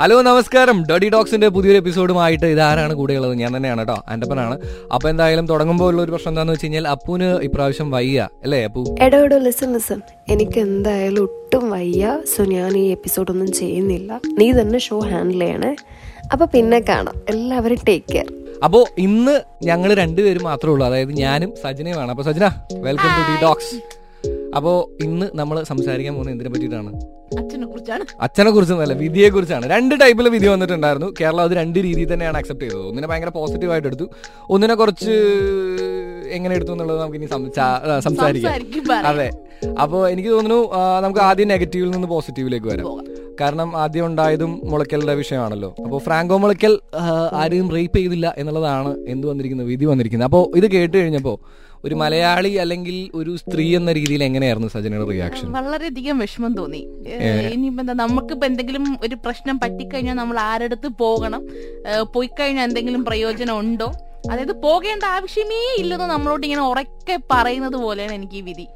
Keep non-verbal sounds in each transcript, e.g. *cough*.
Hello നമസ്കാരം. Dodi ഡോക്സിന്റെ പുതിയൊരു എപ്പിസോഡുമായിട്ട് ഇതാരാണ് കൂടെയുള്ളത്? ഞാൻ തന്നെയാണ് കേട്ടോ ആന്റപ്പനാണ്. അപ്പൊ എന്തായാലും തുടങ്ങുമ്പോൾ ഉള്ള ഒരു പ്രശ്നം എന്താണെന്ന് വെച്ച് കഴിഞ്ഞാൽ അപ്പുന് ഇപ്രാവശ്യം വയ്യ അല്ലേ അപ്പു? എടോ എടോ ലിസൺ ലിസൺ എനിക്ക് എന്തായാലും ഒട്ടും വയ്യ. സോ ഞാൻ ഈ എപ്പിസോഡ് ഒന്നും ചെയ്യുന്നില്ല. നീ തന്നെ ഷോ ഹാൻഡിൽ ചെയ്യണേ. അപ്പൊ പിന്നെ കാണാം. എല്ലാവരും ടേക്ക് കെയർ അപ്പോ ഇന്ന് ഞങ്ങൾ രണ്ടുപേരും മാത്രമേ ഉള്ളൂ. അതായത് ഞാനും സജനയുമാണ്. അപ്പൊ Sajana welcome to D docs അപ്പോ ഇന്ന് നമ്മൾ സംസാരിക്കാൻ പോകുന്നത് എന്തിനെ പറ്റിയിട്ടാണ്? അച്ഛനെ കുറിച്ചൊന്നല്ല വിധിയെ കുറിച്ചാണ് രണ്ട് ടൈപ്പിൽ വിധി വന്നിട്ടുണ്ടായിരുന്നു. കേരളം അത് രണ്ട് രീതിയിൽ തന്നെയാണ് അക്സെപ്റ്റ് ചെയ്തത്. ഒന്നിനെ ഭയങ്കര പോസിറ്റീവ് ആയിട്ട് എടുത്തു. ഒന്നിനെ കുറച്ച് എങ്ങനെ എടുത്തു എന്നുള്ളത് നമുക്ക് ഇനി സംസാരിക്കാം. അതെ. അപ്പോൾ എനിക്ക് തോന്നുന്നു നമുക്ക് ആദ്യം നെഗറ്റീവിൽ നിന്ന് പോസിറ്റീവിലേക്ക് വരാം. കാരണം ആദ്യം ഉണ്ടായതും മുളയ്ക്കലിന്റെ വിഷയമാണല്ലോ. അപ്പോൾ ഫ്രാങ്കോ മുളയ്ക്കൽ ആരെയും റേപ്പ് ചെയ്തില്ല എന്നുള്ളതാണ് എന്ത് വന്നിരിക്കുന്നത് വിധി വന്നിരിക്കുന്നത്. അപ്പോൾ ഇത് കേട്ട് കഴിഞ്ഞപ്പോൾ ഒരു മലയാളി അല്ലെങ്കിൽ ഒരു സ്ത്രീ എന്ന രീതിയിൽ എങ്ങനെയായിരുന്നു സജനയുടെ റിയാക്ഷൻ വളരെയധികം വിഷമം തോന്നി. ഇനിയിപ്പോ എന്താ നമുക്കിപ്പോ എന്തെങ്കിലും ഒരു പ്രശ്നം പറ്റിക്കഴിഞ്ഞാൽ നമ്മൾ ആരടുത്ത് പോകണം? പോയി കഴിഞ്ഞാൽ എന്തെങ്കിലും പ്രയോജനം ഉണ്ടോ? അതായത് പോകേണ്ട ആവശ്യമേ ഇല്ലെന്ന് നമ്മളോട് ഇങ്ങനെ ഉറക്കെ പറയുന്നത് പോലെയാണ് എനിക്ക് ഈ വിധി.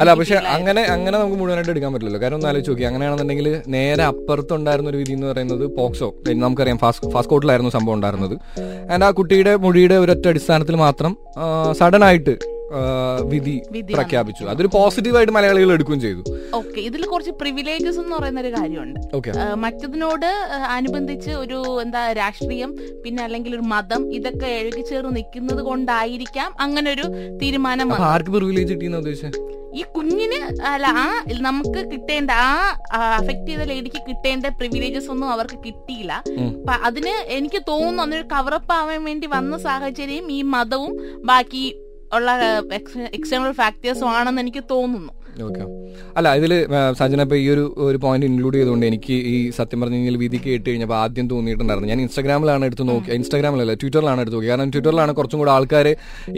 അല്ല പക്ഷെ അങ്ങനെ അങ്ങനെ നമുക്ക് മുഴുവനായിട്ട് എടുക്കാൻ പറ്റില്ലല്ലോ. കാരണം ഒന്ന് ആലോചിച്ച് നോക്കി അങ്ങനെയാണെന്നുണ്ടെങ്കിൽ നേരെ അപ്പുറത്തുണ്ടായിരുന്ന ഒരു വിധി എന്ന് പറയുന്നത് പോക്സോ. നമുക്കറിയാം ഫാസ്റ്റ് ഫാസ്റ്റ് സംഭവം ഉണ്ടായിരുന്നത്. ആൻഡ് ആ കുട്ടിയുടെ മൊഴിയുടെ ഒരൊറ്റ അടിസ്ഥാനത്തിൽ മാത്രം സഡൻ ആയിട്ട് വിധി പ്രഖ്യാപിച്ചു. അതൊരു പോസിറ്റീവായിട്ട് മലയാളികൾ എടുക്കുകയും ചെയ്തു. ഓക്കെ ഇതിൽ കുറച്ച് പ്രിവിലേജസ് എന്ന് പറയുന്ന ഒരു കാര്യമുണ്ട്. മറ്റതിനോട് അനുബന്ധിച്ച് ഒരു എന്താ രാഷ്ട്രീയം പിന്നെ അല്ലെങ്കിൽ ഒരു മതം ഇതൊക്കെ എഴുകിച്ചേർന്ന് നിൽക്കുന്നത് കൊണ്ടായിരിക്കാം അങ്ങനെ ഒരു തീരുമാനം ആർക്ക് പ്രിവിലേജ് കിട്ടിയെന്ന് ഉദ്ദേശിച്ചത് ഈ കുഞ്ഞിന് അല്ല ആ നമുക്ക് കിട്ടേണ്ട ആ അഫക്ട് ചെയ്ത ലേഡിക്ക് കിട്ടേണ്ട പ്രിവിലേജസ് ഒന്നും അവർക്ക് കിട്ടിയില്ല. അതിന് എനിക്ക് തോന്നുന്നു അന്നൊരു കവറപ്പ് ആവാൻ വേണ്ടി വന്ന സാഹചര്യം ഈ മതവും ബാക്കി ഉള്ള എക്സ്റ്റേണൽ ഫാക്ടേഴ്സും ആണെന്ന് എനിക്ക് തോന്നുന്നു. ഓക്കെ. അല്ല ഇതിൽ സജന ഇപ്പൊ ഈ ഒരു ഒരു പോയിന്റ് ഇൻക്ലൂഡ് ചെയ്തുകൊണ്ട് എനിക്ക് ഈ സത്യം പറഞ്ഞു കഴിഞ്ഞാൽ വിധി കേട്ട് കഴിഞ്ഞപ്പോൾ ആദ്യം തോന്നിയിട്ടുണ്ടായിരുന്നു. ഞാൻ ഇൻസ്റ്റാഗ്രാമിലാണ് എടുത്ത് നോക്കി ഇൻസ്റ്റാഗ്രാമിലല്ല ട്വിറ്ററിലാണ് എടുത്ത് നോക്കി. കാരണം ട്വിറ്ററിലാണ് കുറച്ചും കൂടെ ആൾക്കാർ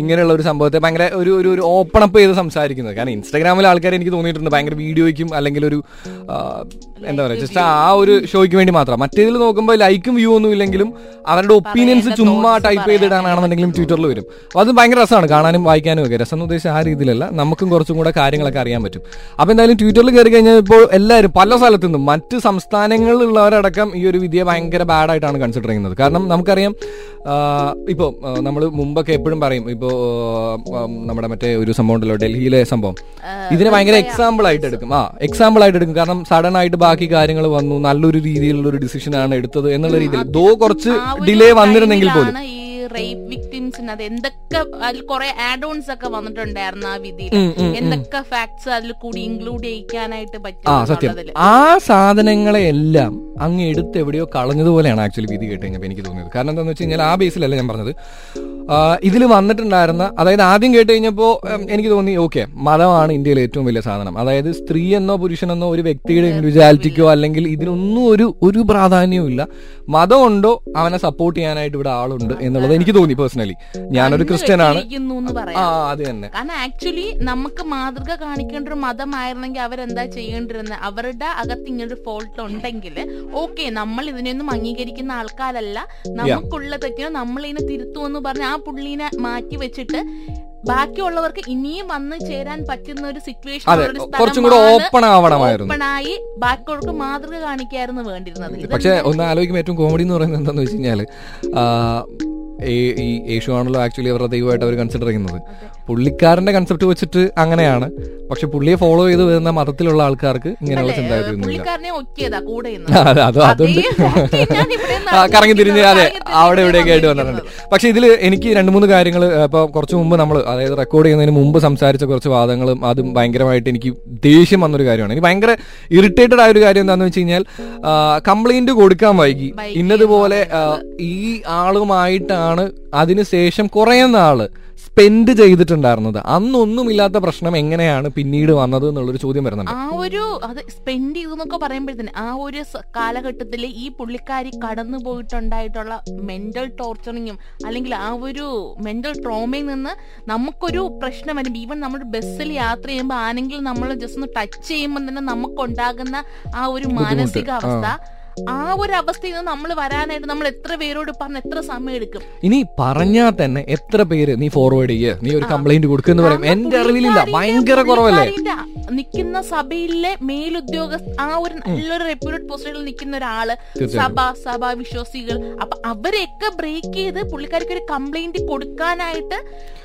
ഇങ്ങനെയുള്ള ഒരു സംഭവത്തെ ഭയങ്കര ഒരു ഒരു ഒരു ഓപ്പൺ അപ്പ് ചെയ്ത് സംസാരിക്കുന്നത്. കാരണം ഇൻസ്റ്റാഗ്രാമിലെ ആൾക്കാർ എനിക്ക് തോന്നിയിട്ടുണ്ട് ഭയങ്കര വീഡിയോയ്ക്കും അല്ലെങ്കിൽ ഒരു എന്താ പറയുക ജസ്റ്റ് ആ ഒരു ഷോയ്ക്ക് വേണ്ടി മാത്രം. മറ്റേതിൽ നോക്കുമ്പോൾ ലൈക്കും വ്യൂ ഒന്നും ഇല്ലെങ്കിലും അവരുടെ ഒപ്പീനിയൻസ് ചുമ്മാ ടൈപ്പ് ചെയ്തിടാനാണെന്നുണ്ടെങ്കിലും ട്വിറ്ററിൽ വരും. അപ്പോൾ അത് ഭയങ്കര രസമാണ്. കാണാനും വായിക്കാനും ഒക്കെ. രസം എന്ന് ഉദ്ദേശിച്ച ആ രീതിയിലല്ല. നമുക്കും കുറച്ചും കൂടെ കാര്യങ്ങളൊക്കെ അറിയാൻ പറ്റും. അപ്പോൾ എന്തായാലും ട്വിറ്ററിൽ കയറി കഴിഞ്ഞാൽ ഇപ്പോൾ എല്ലാവരും പല സ്ഥലത്തു നിന്നും മറ്റ് സംസ്ഥാനങ്ങളിലുള്ളവരടക്കം ഈ ഒരു വിധിയെ ഭയങ്കര ബാഡായിട്ടാണ് കൺസിഡർ ചെയ്യുന്നത്. കാരണം നമുക്കറിയാം ഇപ്പോൾ നമ്മൾ മുമ്പൊക്കെ എപ്പോഴും പറയും ഇപ്പോൾ നമ്മുടെ മറ്റേ ഒരു സംഭവം ഉണ്ടല്ലോ ഡൽഹിയിലെ സംഭവം. ഇതിനെ ഭയങ്കര എക്സാമ്പിൾ ആയിട്ട് എടുക്കും. ആ എക്സാമ്പിൾ ആയിട്ട് എടുക്കും. കാരണം സഡൻ ആയിട്ട് ബാക്കി കാര്യങ്ങൾ വന്നു നല്ലൊരു രീതിയിലുള്ള ഒരു ഡിസിഷനാണ് എടുത്തത് എന്നുള്ള രീതിയിൽ ദോ കുറച്ച് ഡിലേ വന്നിരുന്നെങ്കിൽ പോലും. അത് എന്തൊക്കെ അതിൽ കുറെ ആഡ് ഓൺസ് ഒക്കെ വന്നിട്ടുണ്ടായിരുന്നു ആ വിധിയിൽ. എന്തൊക്കെ ഫാക്ട്സ് അതിൽ കൂടി ഇൻക്ലൂഡ് ചെയ്യിക്കാനായിട്ട് പറ്റും ആ സാധനങ്ങളെ എല്ലാം അങ്ങ് എടുത്ത് എവിടെയോ കളഞ്ഞതുപോലെയാണ് ആക്ച്വലി വിധി കേട്ട് കഴിഞ്ഞപ്പോൾ എനിക്ക് തോന്നിയത്. കാരണം എന്താണെന്ന് വെച്ച് കഴിഞ്ഞാൽ ആ ബേസിലല്ല ഞാൻ പറഞ്ഞത്. ഇതിൽ വന്നിട്ടുണ്ടായിരുന്ന അതായത് ആദ്യം കേട്ട് കഴിഞ്ഞപ്പോൾ എനിക്ക് തോന്നി ഓക്കെ മതമാണ് ഇന്ത്യയിലെ ഏറ്റവും വലിയ സാധനം. അതായത് സ്ത്രീ എന്നോ പുരുഷനെന്നോ ഒരു വ്യക്തിയുടെ ഇൻഡിവിജ്വാലിറ്റിക്കോ അല്ലെങ്കിൽ ഇതിനൊന്നും ഒരു ഒരു പ്രാധാന്യവും ഇല്ല മതമുണ്ടോ? അവനെ സപ്പോർട്ട് ചെയ്യാനായിട്ട് ഇവിടെ ആളുണ്ട് എന്നുള്ളത് എനിക്ക് തോന്നി പേഴ്സണലി ഞാനൊരു ക്രിസ്ത്യനാണ്. ആ അത് തന്നെ. കാരണം ആക്ച്വലി നമുക്ക് മാതൃക കാണിക്കേണ്ട ഒരു മതമായിരുന്നെങ്കിൽ അവരെന്താ ചെയ്യേണ്ടിരുന്നത് അവരുടെ അകത്ത് ഇങ്ങനൊരു ഫോൾട്ട് ഉണ്ടെങ്കിൽ ഓക്കെ നമ്മൾ ഇതിനൊന്നും അംഗീകരിക്കുന്ന ആൾക്കാരല്ല. നമുക്കുള്ള തെറ്റിനോ നമ്മൾ ഇതിനെ തിരുത്തുമെന്ന് പറഞ്ഞ് ആ പുള്ളീനെ മാറ്റി വെച്ചിട്ട് ബാക്കിയുള്ളവർക്ക് ഇനിയും വന്ന് ചേരാൻ പറ്റുന്ന ഒരു സിറ്റുവേഷൻ കുറച്ചും കൂടെ ഓപ്പൺ ആവണമായിരുന്നു. ഓപ്പണായി ബാക്കിയുള്ളവർക്ക് മാതൃക കാണിക്കായിരുന്നു വേണ്ടിയിരുന്നത്. പക്ഷെ ഒന്ന് ആലോചിക്കുമ്പോൾ ഏറ്റവും കോമഡി എന്ന് പറയുന്നത് എന്താണെന്ന് വെച്ച് കഴിഞ്ഞാൽ ഈ യേശു ആണല്ലോ ആക്ച്വലി അവരുടെ ദൈവമായിട്ട് അവർ കൺസിഡർ ചെയ്യുന്നത്. പുള്ളിക്കാരന്റെ കൺസെപ്റ്റ് വെച്ചിട്ട് അങ്ങനെയാണ്. പക്ഷെ പുള്ളിയെ ഫോളോ ചെയ്ത് വരുന്ന മതത്തിലുള്ള ആൾക്കാർക്ക് ഇങ്ങനെയുള്ള ചിന്താഗതി. *laughs* *laughs* അതെ, അതുണ്ട്. കറങ്ങി തിരിഞ്ഞ് അതെ അവിടെ ഇവിടെയൊക്കെ ആയിട്ട് വന്നിട്ടുണ്ട്. പക്ഷെ ഇതിൽ എനിക്ക് രണ്ട് മൂന്ന് കാര്യങ്ങൾ ഇപ്പോൾ കുറച്ച് മുമ്പ് നമ്മൾ അതായത് റെക്കോർഡ് ചെയ്യുന്നതിന് മുമ്പ് സംസാരിച്ച കുറച്ച് വാദങ്ങളും അതും ഭയങ്കരമായിട്ട് എനിക്ക് ദേഷ്യം വന്നൊരു കാര്യമാണ്. എനിക്ക് ഭയങ്കര ഇറിറ്റേറ്റഡ് ആയ ഒരു കാര്യം എന്താണെന്ന് വെച്ച് കഴിഞ്ഞാൽ കംപ്ലൈന്റ് കൊടുക്കാൻ വൈകി. വൈകി. ഇന്നതുപോലെ ഈ ആളുമായിട്ടാണ് അതിനുശേഷം കുറേ നാൾ സ്പെൻഡ് ചെയ്തിട്ടുണ്ടായിരുന്നത്. അന്നൊന്നുമില്ലാത്ത പ്രശ്നം എങ്ങനെയാണ് പിന്നീട് വന്നത് എന്നുള്ളൊരു ചോദ്യം വരുന്നുണ്ട്. ആ ഒരു അത് സ്പെൻഡ് ചെയ്തു എന്നൊക്കെ പറയുമ്പോഴത്തേന് ആ ഒരു കാലഘട്ടത്തിൽ ഈ പുള്ളിക്കാരി കടന്നു പോയിട്ടുണ്ടായിട്ടുള്ള മെന്റൽ ടോർച്ചറിങ്ങും അല്ലെങ്കിൽ ആ ഒരു മെന്റൽ ട്രോമയിൽ നിന്ന് നമുക്കൊരു പ്രശ്നം വരും ഈവൻ നമ്മൾ ബസ്സിൽ യാത്ര ചെയ്യുമ്പോൾ ആരെങ്കിലും നമ്മൾ ജസ്റ്റ് ഒന്ന് ടച്ച് ചെയ്യുമ്പോൾ തന്നെ നമുക്കുണ്ടാകുന്ന ആ ഒരു മാനസികാവസ്ഥ ആ ഒരു അവസ്ഥയിൽ നിന്ന് നമ്മൾ വരാനായിട്ട് നമ്മൾ എത്ര പേരോട് പറഞ്ഞ എത്ര സമയം എടുക്കും? ഇനി പറഞ്ഞാൽ തന്നെ എത്ര പേര് നീ ഫോർവേഡ് ചെയ്യ. നീ ഒരു കംപ്ലൈന്റ് കൊടുക്കുന്ന പറയും. എന്റെ അറിവിലില്ല. ഭയങ്കര കുറവല്ലേ? നിൽക്കുന്ന സഭയിലെ മേലുദ്യോഗസ്ഥ ആ ഒരു നല്ലൊരു റെപ്യൂട്ടഡ് പൊസിഷനിൽ നിൽക്കുന്ന ഒരാൾ സഭ സഭ വിശ്വാസികൾ. അപ്പൊ അവരെയൊക്കെ ബ്രേക്ക് ചെയ്ത് പുള്ളിക്കാർക്ക് ഒരു കംപ്ലൈന്റ് കൊടുക്കാനായിട്ട്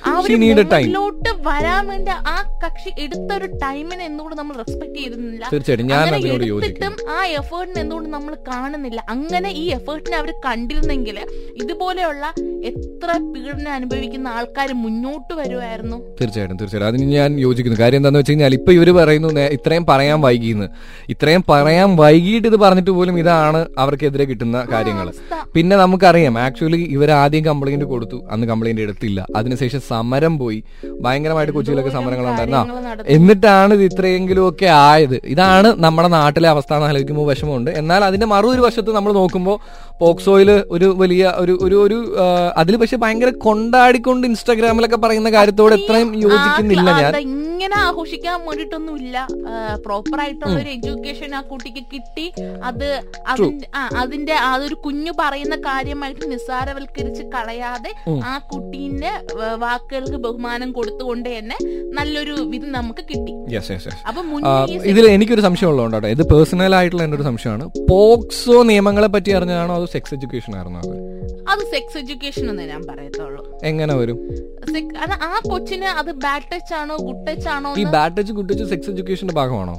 ആ ഒരു. മുമ്പിലോട്ട് വരാൻ വേണ്ടി ആ കക്ഷി എടുത്ത ഒരു ടൈമിനെ എന്തുകൊണ്ട് നമ്മൾ റെസ്പെക്ട് ചെയ്തിരുന്നില്ല? അങ്ങനെ എടുത്തിട്ടും ആ എഫേർട്ടിന് എന്തുകൊണ്ട് നമ്മൾ കാണുന്നില്ല? അങ്ങനെ ഈ എഫേർട്ടിനെ അവർ കണ്ടിരുന്നെങ്കിൽ ഇതുപോലെയുള്ള എത്ര പീഡനം അനുഭവിക്കുന്ന ആൾക്കാർ മുന്നോട്ട് വരുമായിരുന്നു തീർച്ചയായിട്ടും തീർച്ചയായിട്ടും. അതിന് ഞാൻ യോജിക്കുന്നു. കാര്യം എന്താണെന്ന് വെച്ച് കഴിഞ്ഞാൽ ഇപ്പൊ ഇവർ പറയുന്നു ഇത്രയും പറയാൻ വൈകിയെന്ന് ഇത്രയും പറയാൻ വൈകിട്ട് ഇത് പറഞ്ഞിട്ട് പോലും ഇതാണ് അവർക്കെതിരെ കിട്ടുന്ന കാര്യങ്ങൾ പിന്നെ നമുക്കറിയാം ആക്ച്വലി ഇവർ ആദ്യം കംപ്ലൈന്റ് കൊടുത്തു അന്ന് കംപ്ലൈന്റ് എടുത്തില്ല. അതിനുശേഷം സമരം പോയി. ഭയങ്കരമായിട്ട് കൊച്ചിയിലൊക്കെ സമരങ്ങൾ ഉണ്ടായിരുന്നു. എന്നിട്ടാണ് ഇത് ഇത്രയെങ്കിലും ഒക്കെ ആയത്. ഇതാണ് നമ്മുടെ നാട്ടിലെ അവസ്ഥ എന്ന് ആലോചിക്കുമ്പോൾ വിഷമമുണ്ട്. എന്നാൽ അതിന്റെ മറൊരു വശത്ത് നമ്മൾ നോക്കുമ്പോൾ പോക്സോയിൽ ഒരു വലിയ ഒരു ഒരു ഒരു അതിൽ പക്ഷെ ഭയങ്കര കൊണ്ടാടിക്കൊണ്ട് ഇൻസ്റ്റാഗ്രാമിലൊക്കെ പറയുന്ന കാര്യത്തോട് എത്രയും യോജിക്കുന്നില്ല ഞാൻ. ഇങ്ങനെ ആഘോഷിക്കാൻ വേണ്ടിയിട്ടൊന്നുമില്ല. പ്രോപ്പർ ആയിട്ടുള്ള ഒരു എഡ്യൂക്കേഷൻ ആ കുട്ടിക്ക് കിട്ടി. അത് അതിന്റെ ആ ഒരു അതൊരു കുഞ്ഞു പറയുന്ന കാര്യമായിട്ട് നിസ്സാരവൽക്കരിച്ച് കളയാതെ ആ കുട്ടീന്റെ വാക്കുകൾക്ക് ബഹുമാനം കൊടുത്തുകൊണ്ട് തന്നെ നല്ലൊരു ഇത് നമുക്ക് കിട്ടി. അപ്പൊ ഇതിൽ എനിക്കൊരു സംശയം ഉള്ളതുകൊണ്ടാണ് ഇത് പേഴ്സണൽ ആയിട്ടുള്ള എന്റെ ഒരു സംശയമാണ്. പോക്സോ നിയമങ്ങളെ പറ്റി അറിഞ്ഞാണോ അതോ സെക്സ് എഡ്യൂക്കേഷൻ ആയിരുന്നു അത്? അത് സെക്സ് എഡ്യൂക്കേഷൻ എന്നേ ഞാൻ പറയത്തുള്ളൂ. എങ്ങനെ വരും? അത് ആ കൊച്ചിന് അത് ബാഡ് ടച്ച് ആണോ ഗുഡ് ടച്ച് ആണോ ഈ bad touch good touch sex എഡ്യൂക്കേഷന്റെ ഭാഗമാണോ?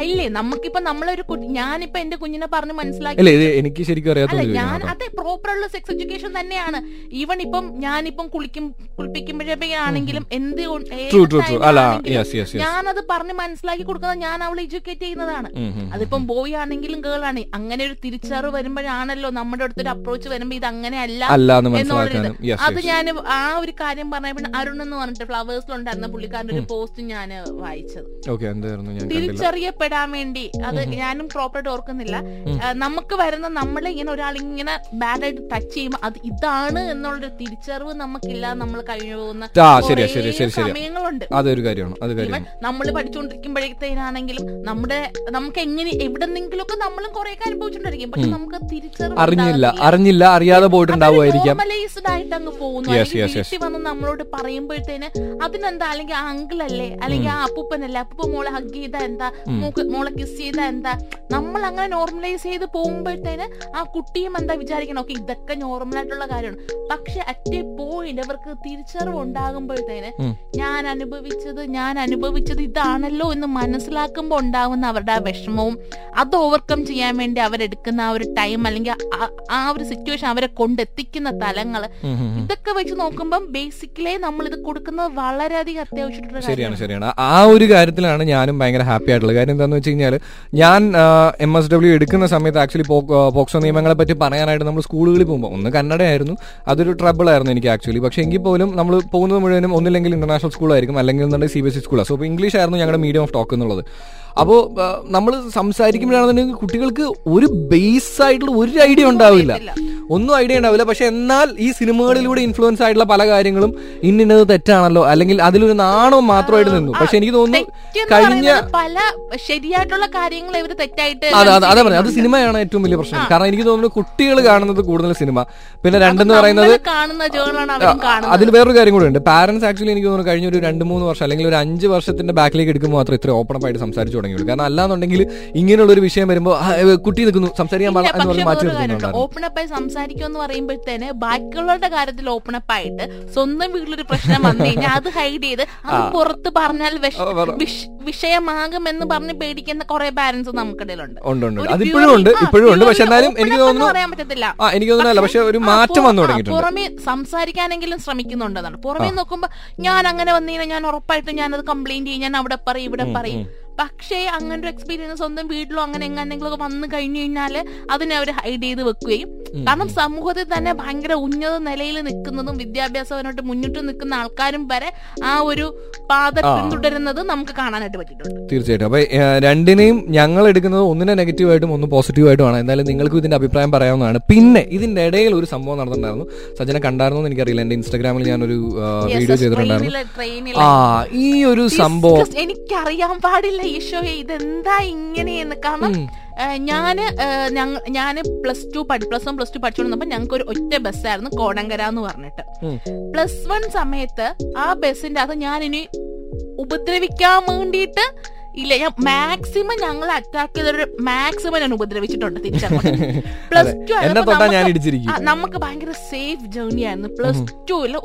ഇല്ലേ നമുക്കിപ്പോ നമ്മളൊരു കുട്ടി ഞാനിപ്പോ എന്റെ കുഞ്ഞിനെ പറഞ്ഞ് മനസ്സിലാക്കി എനിക്ക് ശരിക്കും അറിയാത്ത ഞാൻ അതെ പ്രോപ്പർ ഉള്ള സെക്സ് എഡ്യൂക്കേഷൻ തന്നെയാണ്. ഈവൻ ഇപ്പം ഞാനിപ്പം കുളിക്കും കുളിപ്പിക്കുമ്പോഴേക്കാണെങ്കിലും എന്ത് ഞാനത് പറഞ്ഞ് മനസ്സിലാക്കി കൊടുക്കുന്നത് ഞാൻ അവളെ എഡ്യൂക്കേറ്റ് ചെയ്യുന്നതാണ്. അതിപ്പം ബോയ് ആണെങ്കിലും ഗേൾ ആണ്. അങ്ങനെ ഒരു തിരിച്ചറിവ് വരുമ്പോഴാണല്ലോ നമ്മുടെ അടുത്തൊരു അപ്രോച്ച് വരുമ്പോ ഇത് അങ്ങനെ അല്ല അത് ഞാൻ ആ ഒരു കാര്യം പറഞ്ഞപ്പോൾ അരുൺ എന്ന് പറഞ്ഞിട്ട് ഫ്ലവേഴ്സിലുണ്ടായിരുന്ന പുള്ളിക്കാരന്റെ ഒരു പോസ്റ്റ് ഞാൻ വായിച്ചത്. ഓക്കെ തിരിച്ചറിയപ്പെടാൻ വേണ്ടി. അത് ഞാനും പ്രോപ്പറായിട്ട് ഓർക്കുന്നില്ല. നമുക്ക് വരുന്ന നമ്മൾ ഇങ്ങനെ ഒരാൾ ഇങ്ങനെ ബാഡായിട്ട് ടച്ച് ചെയ്യുമ്പോൾ അത് ഇതാണ് എന്നുള്ള തിരിച്ചറിവ് നമുക്കില്ല. നമ്മൾ കഴിഞ്ഞു പോകുന്ന കുറേ സമയങ്ങളുണ്ട്. അതൊരു കാര്യമാണ് അത് നമ്മൾ പഠിച്ചുകൊണ്ടിരിക്കുമ്പോഴത്തേനാണെങ്കിലും നമ്മുടെ നമുക്ക് എങ്ങനെ എവിടെന്നെങ്കിലും ഒക്കെ നമ്മളും ഒക്കെ അനുഭവിച്ചിട്ടുണ്ടായിരിക്കും പക്ഷെ നമുക്ക് തിരിച്ചറിവ് അറിഞ്ഞില്ല. അറിഞ്ഞില്ല അറിയാതെ പോയിട്ടുണ്ടാവുമായിരിക്കാം. ആയിട്ട് അങ്ങ് പോകുന്നു. വന്ന് നമ്മളോട് പറയുമ്പോഴത്തേന് അതിനെന്താ? അല്ലെങ്കിൽ ആ അങ്കിൾ അല്ലേ? അല്ലെങ്കിൽ ആ അപ്പൂപ്പനല്ലേ? അപ്പൂപ്പ മോളെ ഹഗ് ചെയ്താ എന്താ? മോക്ക് മോളെ കിസ് ചെയ്താൽ എന്താ? നമ്മൾ അങ്ങനെ നോർമലൈസ് ചെയ്ത് പോകുമ്പോഴത്തേന് ആ കുട്ടിയും എന്താ വിചാരിക്കണം? ഓക്കെ ഇതൊക്കെ നോർമൽ ആയിട്ടുള്ള കാര്യമാണ്. പക്ഷെ അറ്റ് എ പോയിന്റ് അവർക്ക് തിരിച്ചറിവ് ഉണ്ടാകുമ്പോഴത്തേന് ഞാൻ അനുഭവിച്ചത് ഞാൻ അനുഭവിച്ചത് ഇതാണല്ലോ എന്ന് മനസ്സിലാക്കുമ്പോൾ ഉണ്ടാകുന്ന അവരുടെ ആ വിഷമവും അത് ഓവർകം ചെയ്യാൻ വേണ്ടി അവരെടുക്കുന്ന ആ ഒരു ടൈം അല്ലെങ്കിൽ ആ- ഒരു സിറ്റുവേഷൻ അവരെ കൊണ്ടെത്തിക്കുന്ന ഉം. ഇതൊക്കെ വെച്ച് നോക്കുമ്പോൾ ബേസിക്കലി നമ്മൾ ഇത് കൊടുക്കുന്നത് വളരെയധികം അത്യാവശ്യമായിട്ടുള്ള ശരിയാണ് ശരിയാണ്. ആ ഒരു കാര്യത്തിലാണ് ഞാനും ഭയങ്കര ഹാപ്പി ആയിട്ടുള്ളത്. കാര്യം എന്താണെന്ന് വെച്ച് കഴിഞ്ഞാൽ ഞാൻ എം എസ് ഡബ്ല്യു എടുക്കുന്ന സമയത്ത് ആക്ച്വലി പോക്സോ നിയമങ്ങളെ പറ്റി പറയാനായിട്ട് നമ്മൾ സ്കൂളുകളിൽ പോകുമ്പോൾ ഒന്ന് കന്നഡയായിരുന്നു അതൊരു ട്രബിൾ ആയിരുന്നു എനിക്ക് ആക്ച്വലി പക്ഷേ എങ്കിൽ പോലും നമ്മൾ പോകുന്നത് മുഴുവനും ഒന്നില്ലെങ്കിൽ ഇന്റർനാഷണൽ സ്കൂളായിരിക്കും അല്ലെങ്കിൽ എന്നുണ്ടെങ്കിൽ സി ബി എസ് ഇ സ്കൂളാണ് സോ ഇംഗ്ലീഷ് ആയിരുന്നു ഞങ്ങളുടെ മീഡിയം ഓഫ് ടോക്ക് എന്നുള്ളത്. അപ്പോൾ നമ്മൾ സംസാരിക്കുമ്പോഴാണെന്നുണ്ടെങ്കിൽ കുട്ടികൾക്ക് ഒരു ബേസ് ആയിട്ടുള്ള ഒരു ഐഡിയ ഉണ്ടാവില്ല. ഒന്നും ഐഡിയ ഉണ്ടാവില്ല. പക്ഷെ എന്നാൽ ഈ സിനിമകളിലൂടെ ഇൻഫ്ലുവൻസ് ആയിട്ടുള്ള പല കാര്യങ്ങളും ഇന്നത് തെറ്റാണല്ലോ. അല്ലെങ്കിൽ അതിലൊരു നാണവും മാത്രമായിട്ട് നിന്നു. പക്ഷെ എനിക്ക് തോന്നുന്നു കഴിഞ്ഞ പല ശരിയായിട്ടുള്ള കാര്യങ്ങൾ ഇവർ തെറ്റായിട്ട് അതെ അതെ അതെ സിനിമയാണ് ഏറ്റവും വലിയ പ്രശ്നം. കാരണം എനിക്ക് തോന്നുന്നു കുട്ടികൾ കാണുന്നത് കൂടുതൽ സിനിമ. പിന്നെ രണ്ടെന്ന് പറയുന്നത് അതിൽ വേറൊരു കാര്യം കൂടെ ഉണ്ട്. പാരന്റ്സ് ആക്ച്വലി എനിക്ക് തോന്നുന്നു കഴിഞ്ഞ ഒരു രണ്ട് മൂന്ന് വർഷം അല്ലെങ്കിൽ ഒരു അഞ്ച് വർഷത്തിന്റെ ബാക്കിലേക്ക് എടുക്കുമ്പോൾ മാത്രം ഇത്ര ഓപ്പൺ ആയിട്ട് സംസാരിച്ചു തുടങ്ങിയുള്ളൂ. കാരണം അല്ലാന്നുണ്ടെങ്കിൽ ഇങ്ങനെയുള്ള ഒരു വിഷയം വരുമ്പോൾ കുട്ടി നിൽക്കുന്നു സംസാരിക്കാൻ എന്ന് പറഞ്ഞ് മാറ്റി ഓപ്പൺ അപ്പ് ആയി സംസാരിക്കും എന്ന് പറയുമ്പോഴത്തേന് ബാക്കിയുള്ളവരുടെ കാര്യത്തിൽ ഓപ്പൺ അപ്പ് ആയിട്ട് സ്വന്തം വീട്ടിലൊരു പ്രശ്നം വന്നു കഴിഞ്ഞാൽ അത് ഹൈഡ് ചെയ്ത് അത് പുറത്ത് പറഞ്ഞാൽ വിഷയമാകും എന്ന് പറഞ്ഞ് പേടിക്കുന്ന കുറെ പാരന്റ്സ് നമുക്കിടയിലുണ്ട്. ഉണ്ട് അതിപ്പോഴും ഇപ്പോഴും ഉണ്ട് പക്ഷെ എന്നാലും എനിക്ക് തോന്നുന്നു പറയാൻ പറ്റത്തില്ല. എനിക്ക് തോന്നുന്നില്ല പക്ഷെ ഒരു മാറ്റം വന്നു തുടങ്ങിയിട്ടുണ്ട്. പുറമെ സംസാരിക്കാനെങ്കിലും ശ്രമിക്കുന്നുണ്ടെന്നാണ്. പുറമേ നോക്കുമ്പോ ഞാൻ അങ്ങനെ വന്നീനെ ഞാൻ ഉറപ്പായിട്ടും ഞാനത് കംപ്ലൈന്റ് ചെയ്യും. ഞാൻ അവിടെ പറയും ഇവിടെ പറയും. പക്ഷേ അങ്ങനെ ഒരു എക്സ്പീരിയൻസ് സ്വന്തം വീട്ടിലോ അങ്ങനെ എങ്ങനെയെങ്കിലും ഒക്കെ വന്നു കഴിഞ്ഞു കഴിഞ്ഞാൽ അതിനെ അവർ ഹൈഡ് ചെയ്ത് വെക്കുകയും. കാരണം സമൂഹത്തിൽ തന്നെ ഭയങ്കര ഉന്നത നിലയിൽ നിൽക്കുന്നതും വിദ്യാഭ്യാസപരമായിട്ട് മുന്നിട്ട് നിൽക്കുന്ന ആൾക്കാരും വരെ ആ ഒരു പാത പിന്തുടരുന്നത് നമുക്ക് കാണാനായിട്ട് പറ്റിയിട്ടുണ്ട്. തീർച്ചയായിട്ടും. അപ്പൊ രണ്ടിനെയും ഞങ്ങൾ എടുക്കുന്നത് ഒന്നിനെ നെഗറ്റീവായിട്ടും ഒന്ന് പോസിറ്റീവായിട്ടുമാണ്. എന്തായാലും നിങ്ങൾക്കും ഇതിന്റെ അഭിപ്രായം പറയാവുന്നതാണ്. പിന്നെ ഇതിന്റെ ഇടയിൽ ഒരു സംഭവം നടന്നിട്ടുണ്ടായിരുന്നു. സജ്ജന കണ്ടായിരുന്നു എനിക്കറിയില്ല. എന്റെ ഇൻസ്റ്റാഗ്രാമിൽ ഞാനൊരു വീഡിയോ ചെയ്തിട്ടുണ്ടായിരുന്നു. ആ ഈ ഒരു സംഭവം എനിക്കറിയാൻ പാടില്ല. ഈശോയെ ഇതെന്താ ഇങ്ങനെയെന്ന്? കാരണം ഞാൻ ഞാൻ ഞാൻ പ്ലസ് ടു പഠി പ്ലസ് വൺ പ്ലസ് ടു പഠിച്ചുകൊണ്ടിരുന്നപ്പോൾ ഞങ്ങൾക്ക് ഒരു ഒറ്റ ബസ്സായിരുന്നു കോടങ്കര എന്ന് പറഞ്ഞിട്ട്. പ്ലസ് വൺ സമയത്ത് ആ ബസ്സിന്റെ അത് ഞാൻ ഇനി ഉപദ്രവിക്കാൻ വേണ്ടിയിട്ട് ഇല്ല ഞാൻ മാക്സിമം ഞങ്ങൾ അറ്റാക്ക് ചെയ്തൊരു മാക്സിമം ഞാൻ ഉപദ്രവിച്ചിട്ടുണ്ട് തിരിച്ചങ്ങോട്ട്. *laughs* പ്ലസ് ടു നമുക്ക് ഭയങ്കര സേഫ് ജേർണി ആയിരുന്നു. പ്ലസ് ടുവിൽ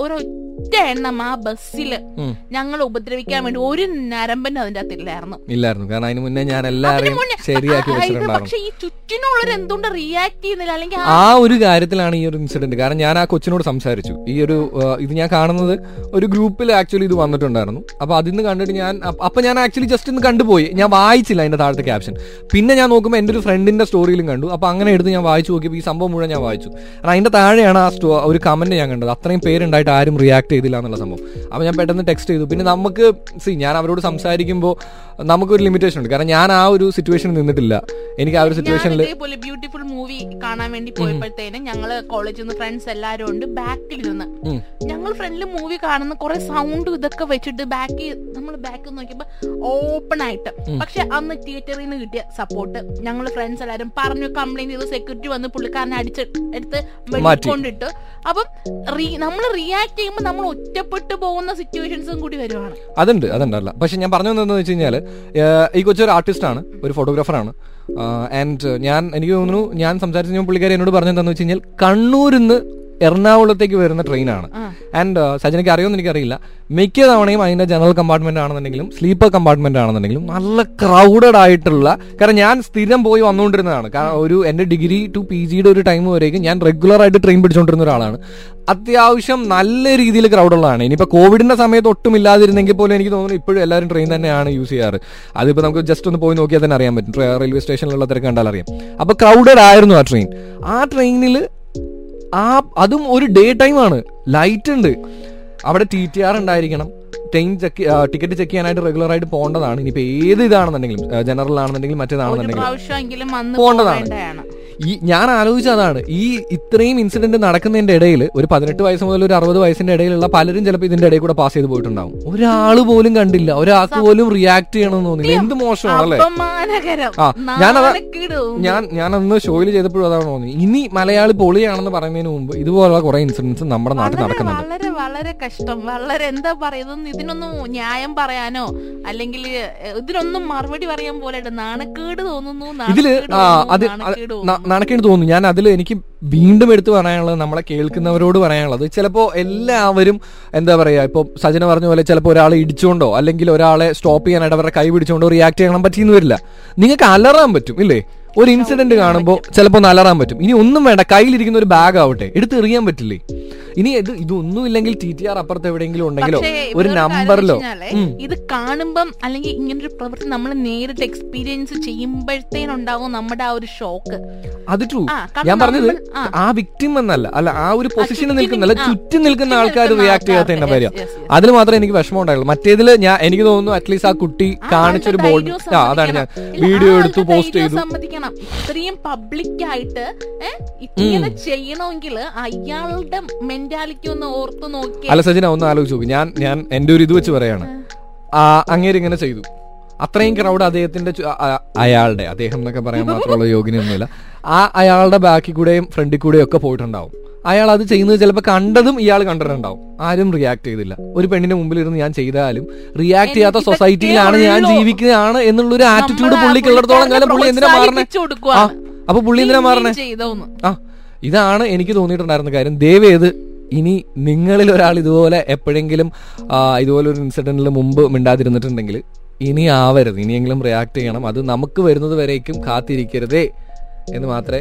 ഒരൊറ്റ എണ്ണം ആ ബസ്സിൽ ഉം. ഞങ്ങൾ ഉപദ്രവിക്കാൻ വേണ്ടി ഒരു നരമ്പനും അതിന്റെ അകത്ത് ഇല്ലായിരുന്നു. ഇല്ലായിരുന്നു കാരണം അതിന് മുന്നേ ഞാൻ എല്ലാവരെയും മുന്നേ- ശരിയാക്കി പക്ഷെ ഈ ചുറ്റിനുള്ളവർ എന്തുകൊണ്ട് റിയാക്ട് ചെയ്യുന്നില്ല? അല്ലെങ്കിൽ ആ- ഒരു കാര്യത്തിലാണ് ഈ ഒരു ഇൻസിഡന്റ് കാരണം ഞാൻ ആ കൊച്ചിനോട് സംസാരിച്ചു. ഈ ഒരു ഇത് ഞാൻ കാണുന്നത് ഒരു ഗ്രൂപ്പിൽ ആക്ച്വലി ഇത് വന്നിട്ടുണ്ടായിരുന്നു. അപ്പൊ അതിന്ന് കണ്ടിട്ട് ഞാൻ അപ്പ- ഞാൻ ആക്ച്വലി ജസ്റ്റ് ഒന്ന് കണ്ടുപോയി. ഞാൻ വായിച്ചില്ല അതിന്റെ താഴത്തെ ക്യാപ്ഷൻ പിന്നെ ഞാൻ നോക്കുമ്പോൾ എന്റെ ഒരു ഫ്രണ്ടിന്റെ സ്റ്റോറിയിലും കണ്ടു. അപ്പൊ അങ്ങനെ എടുത്ത് ഞാൻ വായിച്ചു നോക്കിയപ്പോൾ ഈ സംഭവം മുഴുവൻ ഞാൻ വായിച്ചു. കാരണം അതിന്റെ താഴെയാണ് ആ സ്റ്റോ ഒരു കമന്റ് ഞാൻ കണ്ടത്. അത്രയും പേരുണ്ടായിട്ട് ആരും റിയാക്ട് ചെയ്തില്ല എന്നുള്ള സംഭവം. അപ്പോൾ ഞാൻ പെട്ടെന്ന് ടെക്സ്റ്റ് ചെയ്തു. പിന്നെ നമുക്ക് സി ഞാൻ അവരോട് സംസാരിക്കുമ്പോൾ നമുക്കൊരു ലിമിറ്റേഷൻ ഉണ്ട്. കാരണം ഞാൻ ആ ഒരു സിറ്റുവേഷനിൽ നിന്നിട്ടില്ല. എനിക്ക് ആ ഒരു സിറ്റുവേഷനിൽ ബ്യൂട്ടിഫുൾ മൂവി കാണാൻ വേണ്ടി പോയപ്പോഴത്തേനും ഞങ്ങൾ കോളേജിൽ നിന്ന് ഫ്രണ്ട്സ് എല്ലാവരും ഉണ്ട് ബാക്കിൽ നിന്ന് ഞങ്ങൾ ഫ്രണ്ടിൽ മൂവി കാണുന്ന കുറെ സൗണ്ട് ഇതൊക്കെ വെച്ചിട്ട് ബാക്കി നമ്മൾ ബാക്കിൽ നോക്കിയപ്പോൾ ഓപ്പൺ ആയിട്ട്. പക്ഷെ അന്ന് തിയേറ്ററിൽ നിന്ന് കിട്ടിയ സപ്പോർട്ട് ഞങ്ങൾ ഫ്രണ്ട്സ് എല്ലാവരും പറഞ്ഞു കംപ്ലൈന്റ് ചെയ്തു സെക്യൂരിറ്റി വന്ന് പുള്ളിക്കാരനെ അടിച്ച് എടുത്ത്. കൊണ്ടിട്ട് അപ്പം നമ്മൾ റിയാക്ട് ചെയ്യുമ്പോൾ നമ്മൾ ഒറ്റപ്പെട്ടു പോകുന്ന സിറ്റുവേഷൻസും കൂടി വരുവാണ്. അതുണ്ട് അതുണ്ടല്ല പക്ഷെ ഞാൻ പറഞ്ഞു വന്നതെന്ന് വെച്ച് കഴിഞ്ഞാൽ ഈ കൊച്ചൊരു ആണ് ഒരു ഫോട്ടോഗ്രാഫറാണ് ആൻഡ് ഞാൻ എനിക്ക് തോന്നുന്നു ഞാൻ സംസാരിച്ച പുള്ളിക്കാരി എന്നോട് പറഞ്ഞതെന്ന് വെച്ച് കഴിഞ്ഞാൽ കണ്ണൂരിൽ നിന്ന് എറണാകുളത്തേക്ക് വരുന്ന ട്രെയിനാണ്. ആൻഡ് സജനയ്ക്ക് അറിയുമെന്ന് എനിക്കറിയില്ല. മിക്ക തവണയും അതിന്റെ ജനറൽ കമ്പാർട്ട്മെന്റ് ആണെന്നുണ്ടെങ്കിലും സ്ലീപ്പർ കമ്പാർട്ട്മെന്റ് ആണെന്നുണ്ടെങ്കിലും നല്ല ക്രൗഡഡ് ആയിട്ടുള്ള കാരണം ഞാൻ സ്ഥിരം പോയി വന്നുകൊണ്ടിരുന്നതാണ്. കാരണം ഒരു എന്റെ ഡിഗ്രി ടു പി ജിയുടെ ഒരു ടൈം വരേക്കും ഞാൻ റെഗുലർ ആയിട്ട് ട്രെയിൻ പിടിച്ചുകൊണ്ടിരുന്ന ഒരാളാണ്. അത്യാവശ്യം നല്ല രീതിയിൽ ക്രൗഡുള്ളതാണ് ഇനിയിപ്പോൾ കോവിഡിന്റെ സമയത്ത് ഒട്ടും ഇല്ലാതിരുന്നെങ്കിൽ പോലും എനിക്ക് തോന്നുന്നു ഇപ്പോഴും എല്ലാവരും ട്രെയിൻ തന്നെയാണ് യൂസ് ചെയ്യാറ്. അതിപ്പോൾ നമുക്ക് ജസ്റ്റ് ഒന്ന് പോയി നോക്കിയാൽ തന്നെ അറിയാൻ പറ്റും. റെയിൽവേ സ്റ്റേഷനിലുള്ള തിരക്ക് കണ്ടാൽ അറിയാം. അപ്പോൾ ക്രൗഡഡ് ആയിരുന്നു ആ ട്രെയിൻ ആ ട്രെയിനിൽ ആ അതും ഒരു ഡേ ടൈം ആണ്. ലൈറ്റ് ഉണ്ട്. അവിടെ ടി ടി ആർ ഉണ്ടായിരിക്കണം. ട്രെയിൻ ചെക്ക് ടിക്കറ്റ് ചെക്ക് ചെയ്യാനായിട്ട് റെഗുലർ ആയിട്ട് പോകേണ്ടതാണ്. ഇനിയിപ്പോൾ ഏത് ഇതാണെന്നുണ്ടെങ്കിലും ജനറൽ ആണെന്നുണ്ടെങ്കിലും മറ്റേതാണെന്നുണ്ടെങ്കിലും പോകേണ്ടതാണ്. ഈ ഞാൻ ആലോചിച്ച അതാണ് ഈ ഇത്രയും ഇൻസിഡന്റ് നടക്കുന്നതിന്റെ ഇടയിൽ ഒരു പതിനെട്ട് വയസ്സ് മുതൽ ഒരു അറുപത് വയസ്സിന്റെ ഇടയിലുള്ള പലരും ചിലപ്പോൾ ഇതിന്റെ ഇടയിൽ കൂടെ പാസ് ചെയ്ത് പോയിട്ടുണ്ടാവും. ഒരാൾ പോലും കണ്ടില്ല. ഒരാൾക്ക് പോലും റിയാക്ട് ചെയ്യണമെന്ന് തോന്നില്ല. എന്ത് മോശമാണല്ലേ ആ, ഞാനതാ- ഞാൻ ഞാൻ അന്ന് ഷോയിൽ ചെയ്തപ്പോഴും അതാണ് തോന്നി ഇനി മലയാളി പൊളിയാണെന്ന് പറയുന്നതിന് മുമ്പ് ഇതുപോലുള്ള കുറെ ഇൻസിഡൻസ് നമ്മുടെ നാട്ടിൽ നടക്കുന്നുണ്ട്. വളരെ വളരെ കഷ്ടം. വളരെ എന്താ പറയുന്നത് ഇതിനൊന്നും ന്യായം പറയാനോ അല്ലെങ്കിൽ ഇതിനൊന്നും മറുപടി പറയാൻ പോലെ നാണക്കേട് തോന്നുന്നു ഇതിൽ അത് നടക്കേണ്ടി തോന്നുന്നു. ഞാൻ അതിൽ എനിക്ക് വീണ്ടും എടുത്തു പറയാനുള്ളത് നമ്മളെ കേൾക്കുന്നവരോട് പറയാനുള്ളത്. ചിലപ്പോൾ എല്ലാവരും എന്താ പറയുക ഇപ്പോൾ സജന പറഞ്ഞ പോലെ ചിലപ്പോൾ ഒരാളെ ഇടിച്ചുകൊണ്ടോ അല്ലെങ്കിൽ ഒരാളെ സ്റ്റോപ്പ് ചെയ്യാനായിട്ട് അവരുടെ കൈ പിടിച്ചുകൊണ്ടോ റിയാക്ട് ചെയ്യണം പറ്റിയെന്ന് വരില്ല. നിങ്ങൾക്ക് അലറാൻ പറ്റും ഇല്ലേ? ഒരു ഇൻസിഡന്റ് കാണുമ്പോൾ ചിലപ്പോൾ നല്ലറാൻ പറ്റും. ഇനി ഒന്നും വേണ്ട കയ്യിലിരിക്കുന്ന ഒരു ബാഗ് ആവട്ടെ. എടുത്ത് എറിയാൻ പറ്റില്ലേ? ഇനി ഇത് ഇതൊന്നും ഇല്ലെങ്കിൽ ടി ടി ആർ അപ്പുറത്ത് എവിടെയെങ്കിലും ഉണ്ടെങ്കിലോ ഒരു നമ്പറിലോ ഇത് കാണുമ്പം അല്ലെങ്കിൽ ഇങ്ങനെ ഒരു പ്രവൃത്തി നമ്മൾ നേരിട്ട് എക്സ്പീരിയൻസ് ചെയ്യുമ്പോഴത്തേനുണ്ടാവും നമ്മുടെ ആ ഒരു ഷോക്ക് അത് ട്രൂ ഞാൻ പറഞ്ഞത് ആ. വിക്ടിം എന്നല്ല അല്ല ആ ഒരു പൊസിഷനിൽ നിൽക്കുന്നല്ല ചുറ്റും നിൽക്കുന്ന ആൾക്കാർ റിയാക്ട് ചെയ്യാത്തതിന്റെ കാര്യം. അതിൽ മാത്രമേ എനിക്ക് വിഷമം ഉണ്ടായുള്ളൂ. മറ്റേതിൽ ഞാൻ എനിക്ക് തോന്നുന്നു അറ്റ്ലീസ്റ്റ് ആ കുട്ടി കാണിച്ചൊരു ബോൾഡ് ആ അതാണ് ഞാൻ. വീഡിയോ എടുത്തു പോസ്റ്റ് ചെയ്തു. സമ്മതിക്കണം ഇത്രയും പബ്ലിക്കായിട്ട് ഇങ്ങനെ ചെയ്യണമെങ്കിൽ അയാളുടെ മെന്റാലിറ്റി ഒന്ന് ഓർത്ത് നോക്കി അല്ല സജിന ഒന്ന് ആലോചിച്ച് നോക്കി. ഞാൻ ഞാൻ എന്റെ ഒരു ഇത് വെച്ച് പറയാണ്. അങ്ങേരിങ്ങനെ ഇങ്ങനെ ചെയ്തു. അത്രയും ക്രൗഡ് അദ്ദേഹത്തിന്റെ അയാളുടെ അദ്ദേഹം എന്നൊക്കെ പറയാൻ മാത്രമുള്ള യോഗ്യനൊന്നുമില്ല ആ അയാളുടെ ബാക്കിൽ കൂടെയും ഫ്രണ്ടിൽ കൂടെയും ഒക്കെ പോയിട്ടുണ്ടാവും. അയാൾ അത് ചെയ്യുന്നത് ചിലപ്പോൾ കണ്ടതും ഇയാൾ കണ്ടിട്ടുണ്ടാവും. ആരും റിയാക്ട് ചെയ്തില്ല. ഒരു പെണ്ണിന്റെ മുമ്പിൽ ഇരുന്ന് ഞാൻ ചെയ്താലും റിയാക്ട് ചെയ്യാത്ത സൊസൈറ്റിയിലാണ് ഞാൻ. ജീവിക്കുകയാണ് എന്നുള്ളൊരു ആറ്റിറ്റ്യൂഡ് പുള്ളിക്ക് ഉള്ളിടത്തോളം പുള്ളിക്കുള്ളിടത്തോളം കാലം പുള്ളി എന്തിനാ മാറണേ? ആ അപ്പൊ പുള്ളി എന്തിനാ മാറണേ? ആ ഇതാണ് എനിക്ക് തോന്നിയിട്ടുണ്ടായിരുന്ന കാര്യം. ദയവേത് ഇനി നിങ്ങളിൽ ഒരാൾ ഇതുപോലെ എപ്പോഴെങ്കിലും ഇതുപോലെ ഒരു ഇൻസിഡന്റിൽ മുമ്പ് മിണ്ടാതിരുന്നിട്ടുണ്ടെങ്കിൽ ഇനി ആവരുത്. ഇനിയെങ്കിലും റിയാക്ട് ചെയ്യണം. അത് നമുക്ക് വരുന്നത് വരേക്കും കാത്തിരിക്കരുതേ. എന്ന് മാത്രമേ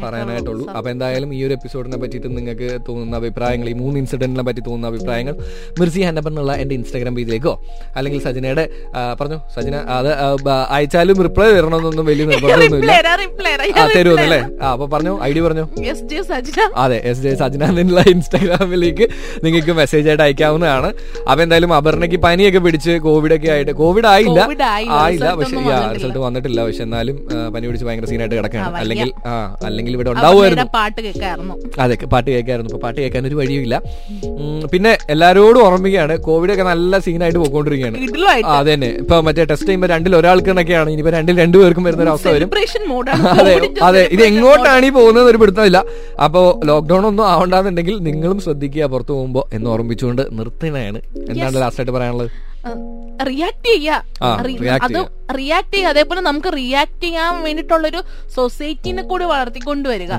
പറയാനായിട്ടുള്ളൂ. അപ്പൊ എന്തായാലും ഈ ഒരു എപ്പിസോഡിനെ പറ്റിയിട്ട് നിങ്ങൾക്ക് തോന്നുന്ന അഭിപ്രായങ്ങൾ ഈ മൂന്ന് ഇൻസിഡന്റിനെ പറ്റി തോന്നുന്ന അഭിപ്രായങ്ങൾ മിർസി ഹന്നപ്പൻ എന്നുള്ള എന്റെ ഇൻസ്റ്റാഗ്രാം പേജിലേക്കോ അല്ലെങ്കിൽ സജിനയുടെ പറഞ്ഞു സജിന അത് അയച്ചാലും റിപ്ലൈ തരണമെന്നൊന്നും വലിയ നിർബന്ധമൊന്നുമില്ല. തരുമെന്നല്ലേ ആ അപ്പൊ പറഞ്ഞു ഐ ഡി പറഞ്ഞു അതെ എസ് ജെ സജിന എന്നുള്ള ഇൻസ്റ്റാഗ്രാമിലേക്ക് നിങ്ങൾക്ക് മെസ്സേജ് ആയിട്ട് അയക്കാവുന്നതാണ്. അപ്പൊ എന്തായാലും അപർണയ്ക്ക് പനിയൊക്കെ പിടിച്ച് കോവിഡ് ഒക്കെ ആയിട്ട് കോവിഡ് ആയില്ല. ആയില്ല, പക്ഷെ റിസൾട്ട് വന്നിട്ടില്ല. പക്ഷെ എന്നാലും പനി പിടിച്ച് ഭയങ്കര സീനായിട്ട് വയ്യ. അല്ലെങ്കിൽ ആ അല്ലെങ്കിൽ ഇവിടെ ഉണ്ടാവുമായിരുന്നു. പാട്ട് കേൾക്കായിരുന്നു. അതെ പാട്ട് കേൾക്കായിരുന്നു. ഇപ്പൊ പാട്ട് കേൾക്കാൻ ഒരു വഴിയുമില്ല. പിന്നെ എല്ലാരോടും ഓർമ്മിക്കുകയാണ് കോവിഡ് ഒക്കെ നല്ല സീനായിട്ട് പോയിക്കൊണ്ടിരിക്കുകയാണ്. അതെ തന്നെ ഇപ്പൊ മറ്റേ ടെസ്റ്റ് ചെയ്യുമ്പോൾ രണ്ടിൽ ഒരാൾക്കെന്നൊക്കെയാണ് ഇനിയിപ്പോ രണ്ടിൽ രണ്ടുപേർക്കും വരുന്ന ഒരു അവസ്ഥ വരും. അതെ അതെ. ഇത് എങ്ങോട്ടാണ് ഈ പോകുന്നത് ഒരു പിടുത്തമില്ല. അപ്പോൾ ലോക്ക്ഡൌൺ ഒന്നും ആവണ്ടാന്നുണ്ടെങ്കിൽ നിങ്ങളും ശ്രദ്ധിക്കുക പുറത്തു പോകുമ്പോ എന്ന് ഓർമ്മിച്ചുകൊണ്ട് നിർത്തണയാണ് എന്താണ് ലാസ്റ്റ് ആയിട്ട് പറയാനുള്ളത്? റിയാക്ട് ചെയ്യാ. ആ, അത് റിയാക്ട് ചെയ്യുക അതേപോലെ നമുക്ക് റിയാക്ട് ചെയ്യാൻ വേണ്ടിയിട്ടുള്ളൊരു സൊസൈറ്റിനെ കൂടി വളർത്തിക്കൊണ്ടുവരിക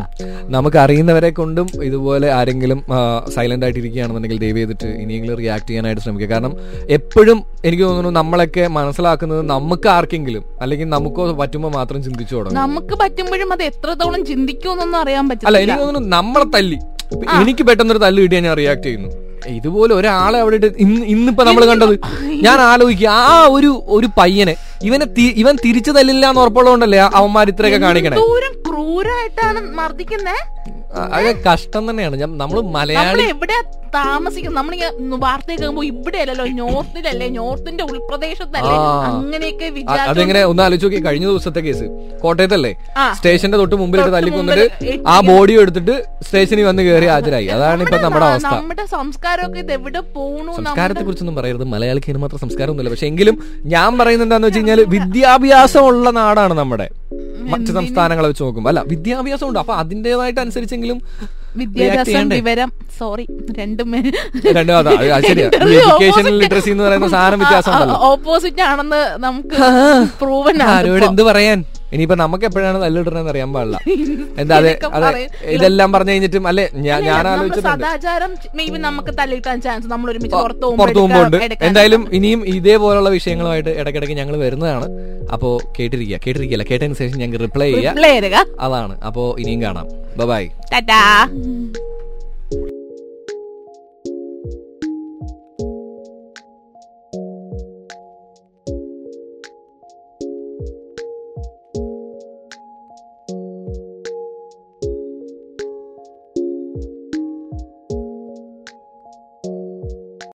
നമുക്ക് അറിയുന്നവരെ കൊണ്ടും ഇതുപോലെ ആരെങ്കിലും സൈലന്റ് ആയിട്ട് ഇരിക്കുകയാണെന്നുണ്ടെങ്കിൽ ദയവ് ചെയ്തിട്ട് ഇനിയെങ്കിലും റിയാക്ട് ചെയ്യാനായിട്ട് ശ്രമിക്കുക. കാരണം എപ്പോഴും എനിക്ക് തോന്നുന്നു നമ്മളൊക്കെ മനസ്സിലാക്കുന്നത് നമുക്ക് ആർക്കെങ്കിലും അല്ലെങ്കിൽ നമുക്കോ പറ്റുമ്പോൾ മാത്രം ചിന്തിച്ചു തുടങ്ങും. നമുക്ക് പറ്റുമ്പോഴും അത് എത്രത്തോളം ചിന്തിക്കുമെന്നൊന്നും അറിയാൻ അല്ല പറ്റില്ല എനിക്ക് തോന്നുന്നു നമ്മളെ തല്ലി. എനിക്ക് പെട്ടെന്നൊരു തല്ല് കിട്ടിയാൽ ഞാൻ റിയാക്ട് ചെയ്യുന്നു. ഇതുപോലെ ഒരാളെ അവിടെ ഇന്ന് ഇന്നിപ്പോ നമ്മൾ കണ്ടത്. ഞാൻ ആലോചിക്കുക ആ ഒരു ഒരു പയ്യനെ ഇവനെ ഇവൻ തിരിച്ചു തല്ലില്ല എന്ന് ഉറപ്പുള്ളതുകൊണ്ടല്ലേ അവന്മാർ ഇത്രയൊക്കെ കാണിക്കണേ? ക്രൂരായിട്ടാണ് മർദ്ദിക്കുന്നേ? അത് കഷ്ടം തന്നെയാണ്. നമ്മൾ മലയാളി എവിടെ താമസിക്കുന്നു നമ്മൾ വാർത്ത കേൾക്കുമ്പോ ഇവിടെ അല്ലല്ലോ നോർത്തിലല്ലേ നോർത്തിന്റെ ഉൾപ്രദേശത്തല്ലേ അങ്ങനെയൊക്കെ വിചാരിച്ചു അതെങ്ങനെ ഒന്ന് ആലോചിച്ച് നോക്കി. കഴിഞ്ഞ ദിവസത്തെ കേസ്. കോട്ടയത്തല്ലേ? സ്റ്റേഷന്റെ തൊട്ട് മുമ്പിൽ തല്ലിക്കൊന്നിട്ട് ആ ബോഡി എടുത്തിട്ട് സ്റ്റേഷനിൽ വന്ന് കയറി ഹാജരായി. അതാണ് ഇപ്പൊ നമ്മുടെ അവസ്ഥ. നമ്മുടെ സംസ്കാരമൊക്കെ ഇത് എവിടെ പോണു സംസ്കാരത്തെ കുറിച്ചൊന്നും പറയരുത്. മലയാളിക്ക് മാത്രം സംസ്കാരമൊന്നുമില്ല. പക്ഷെ എങ്കിലും ഞാൻ പറയുന്നത് എന്താന്ന് വെച്ച് കഴിഞ്ഞാൽ വിദ്യാഭ്യാസമുള്ള നാടാണ് നമ്മുടെ. മറ്റു സംസ്ഥാനങ്ങളെ വെച്ച് നോക്കുമ്പോൾ അല്ല വിദ്യാഭ്യാസം ഉണ്ട് അപ്പൊ അതിന്റേതായിട്ട് അനുസരിച്ചെങ്കിലും വിദ്യാഭ്യാസം? വിവരം സോറി രണ്ടും എഡ്യൂക്കേഷണൽ ലിറ്ററസി എന്ന് പറയുന്ന സാധനം വ്യത്യാസം ഓപ്പോസിറ്റ് ആണെന്ന് നമുക്ക് പ്രൂവൻ ആരോട് എന്ത് പറയാൻ? ഇനിയിപ്പോ നമുക്ക് എപ്പോഴാണ് തല്ലിടണെന്ന് അറിയാൻ പാടില്ല. *laughs* എന്താ അതെ അതെ ഇതെല്ലാം പറഞ്ഞു കഴിഞ്ഞിട്ടും അല്ലെ ഞാൻ ആലോചിച്ചിട്ടുണ്ട്. നമുക്ക് ചാൻസ് നമ്മൾ ഒരുമിച്ച് പുറത്തു പോകുമ്പോണ്ട് എന്തായാലും ഇനിയും ഇതേപോലുള്ള വിഷയങ്ങളുമായിട്ട് ഇടയ്ക്കിടയ്ക്ക് ഞങ്ങൾ വരുന്നതാണ്. അപ്പോ കേട്ടിരിക്കുക കേട്ടിരിക്കല്ല കേട്ടതിന് ശേഷം ഞങ്ങൾക്ക് റിപ്ലൈ ചെയ്യുക. അതാണ്. അപ്പോ ഇനിയും കാണാം. Bye tata.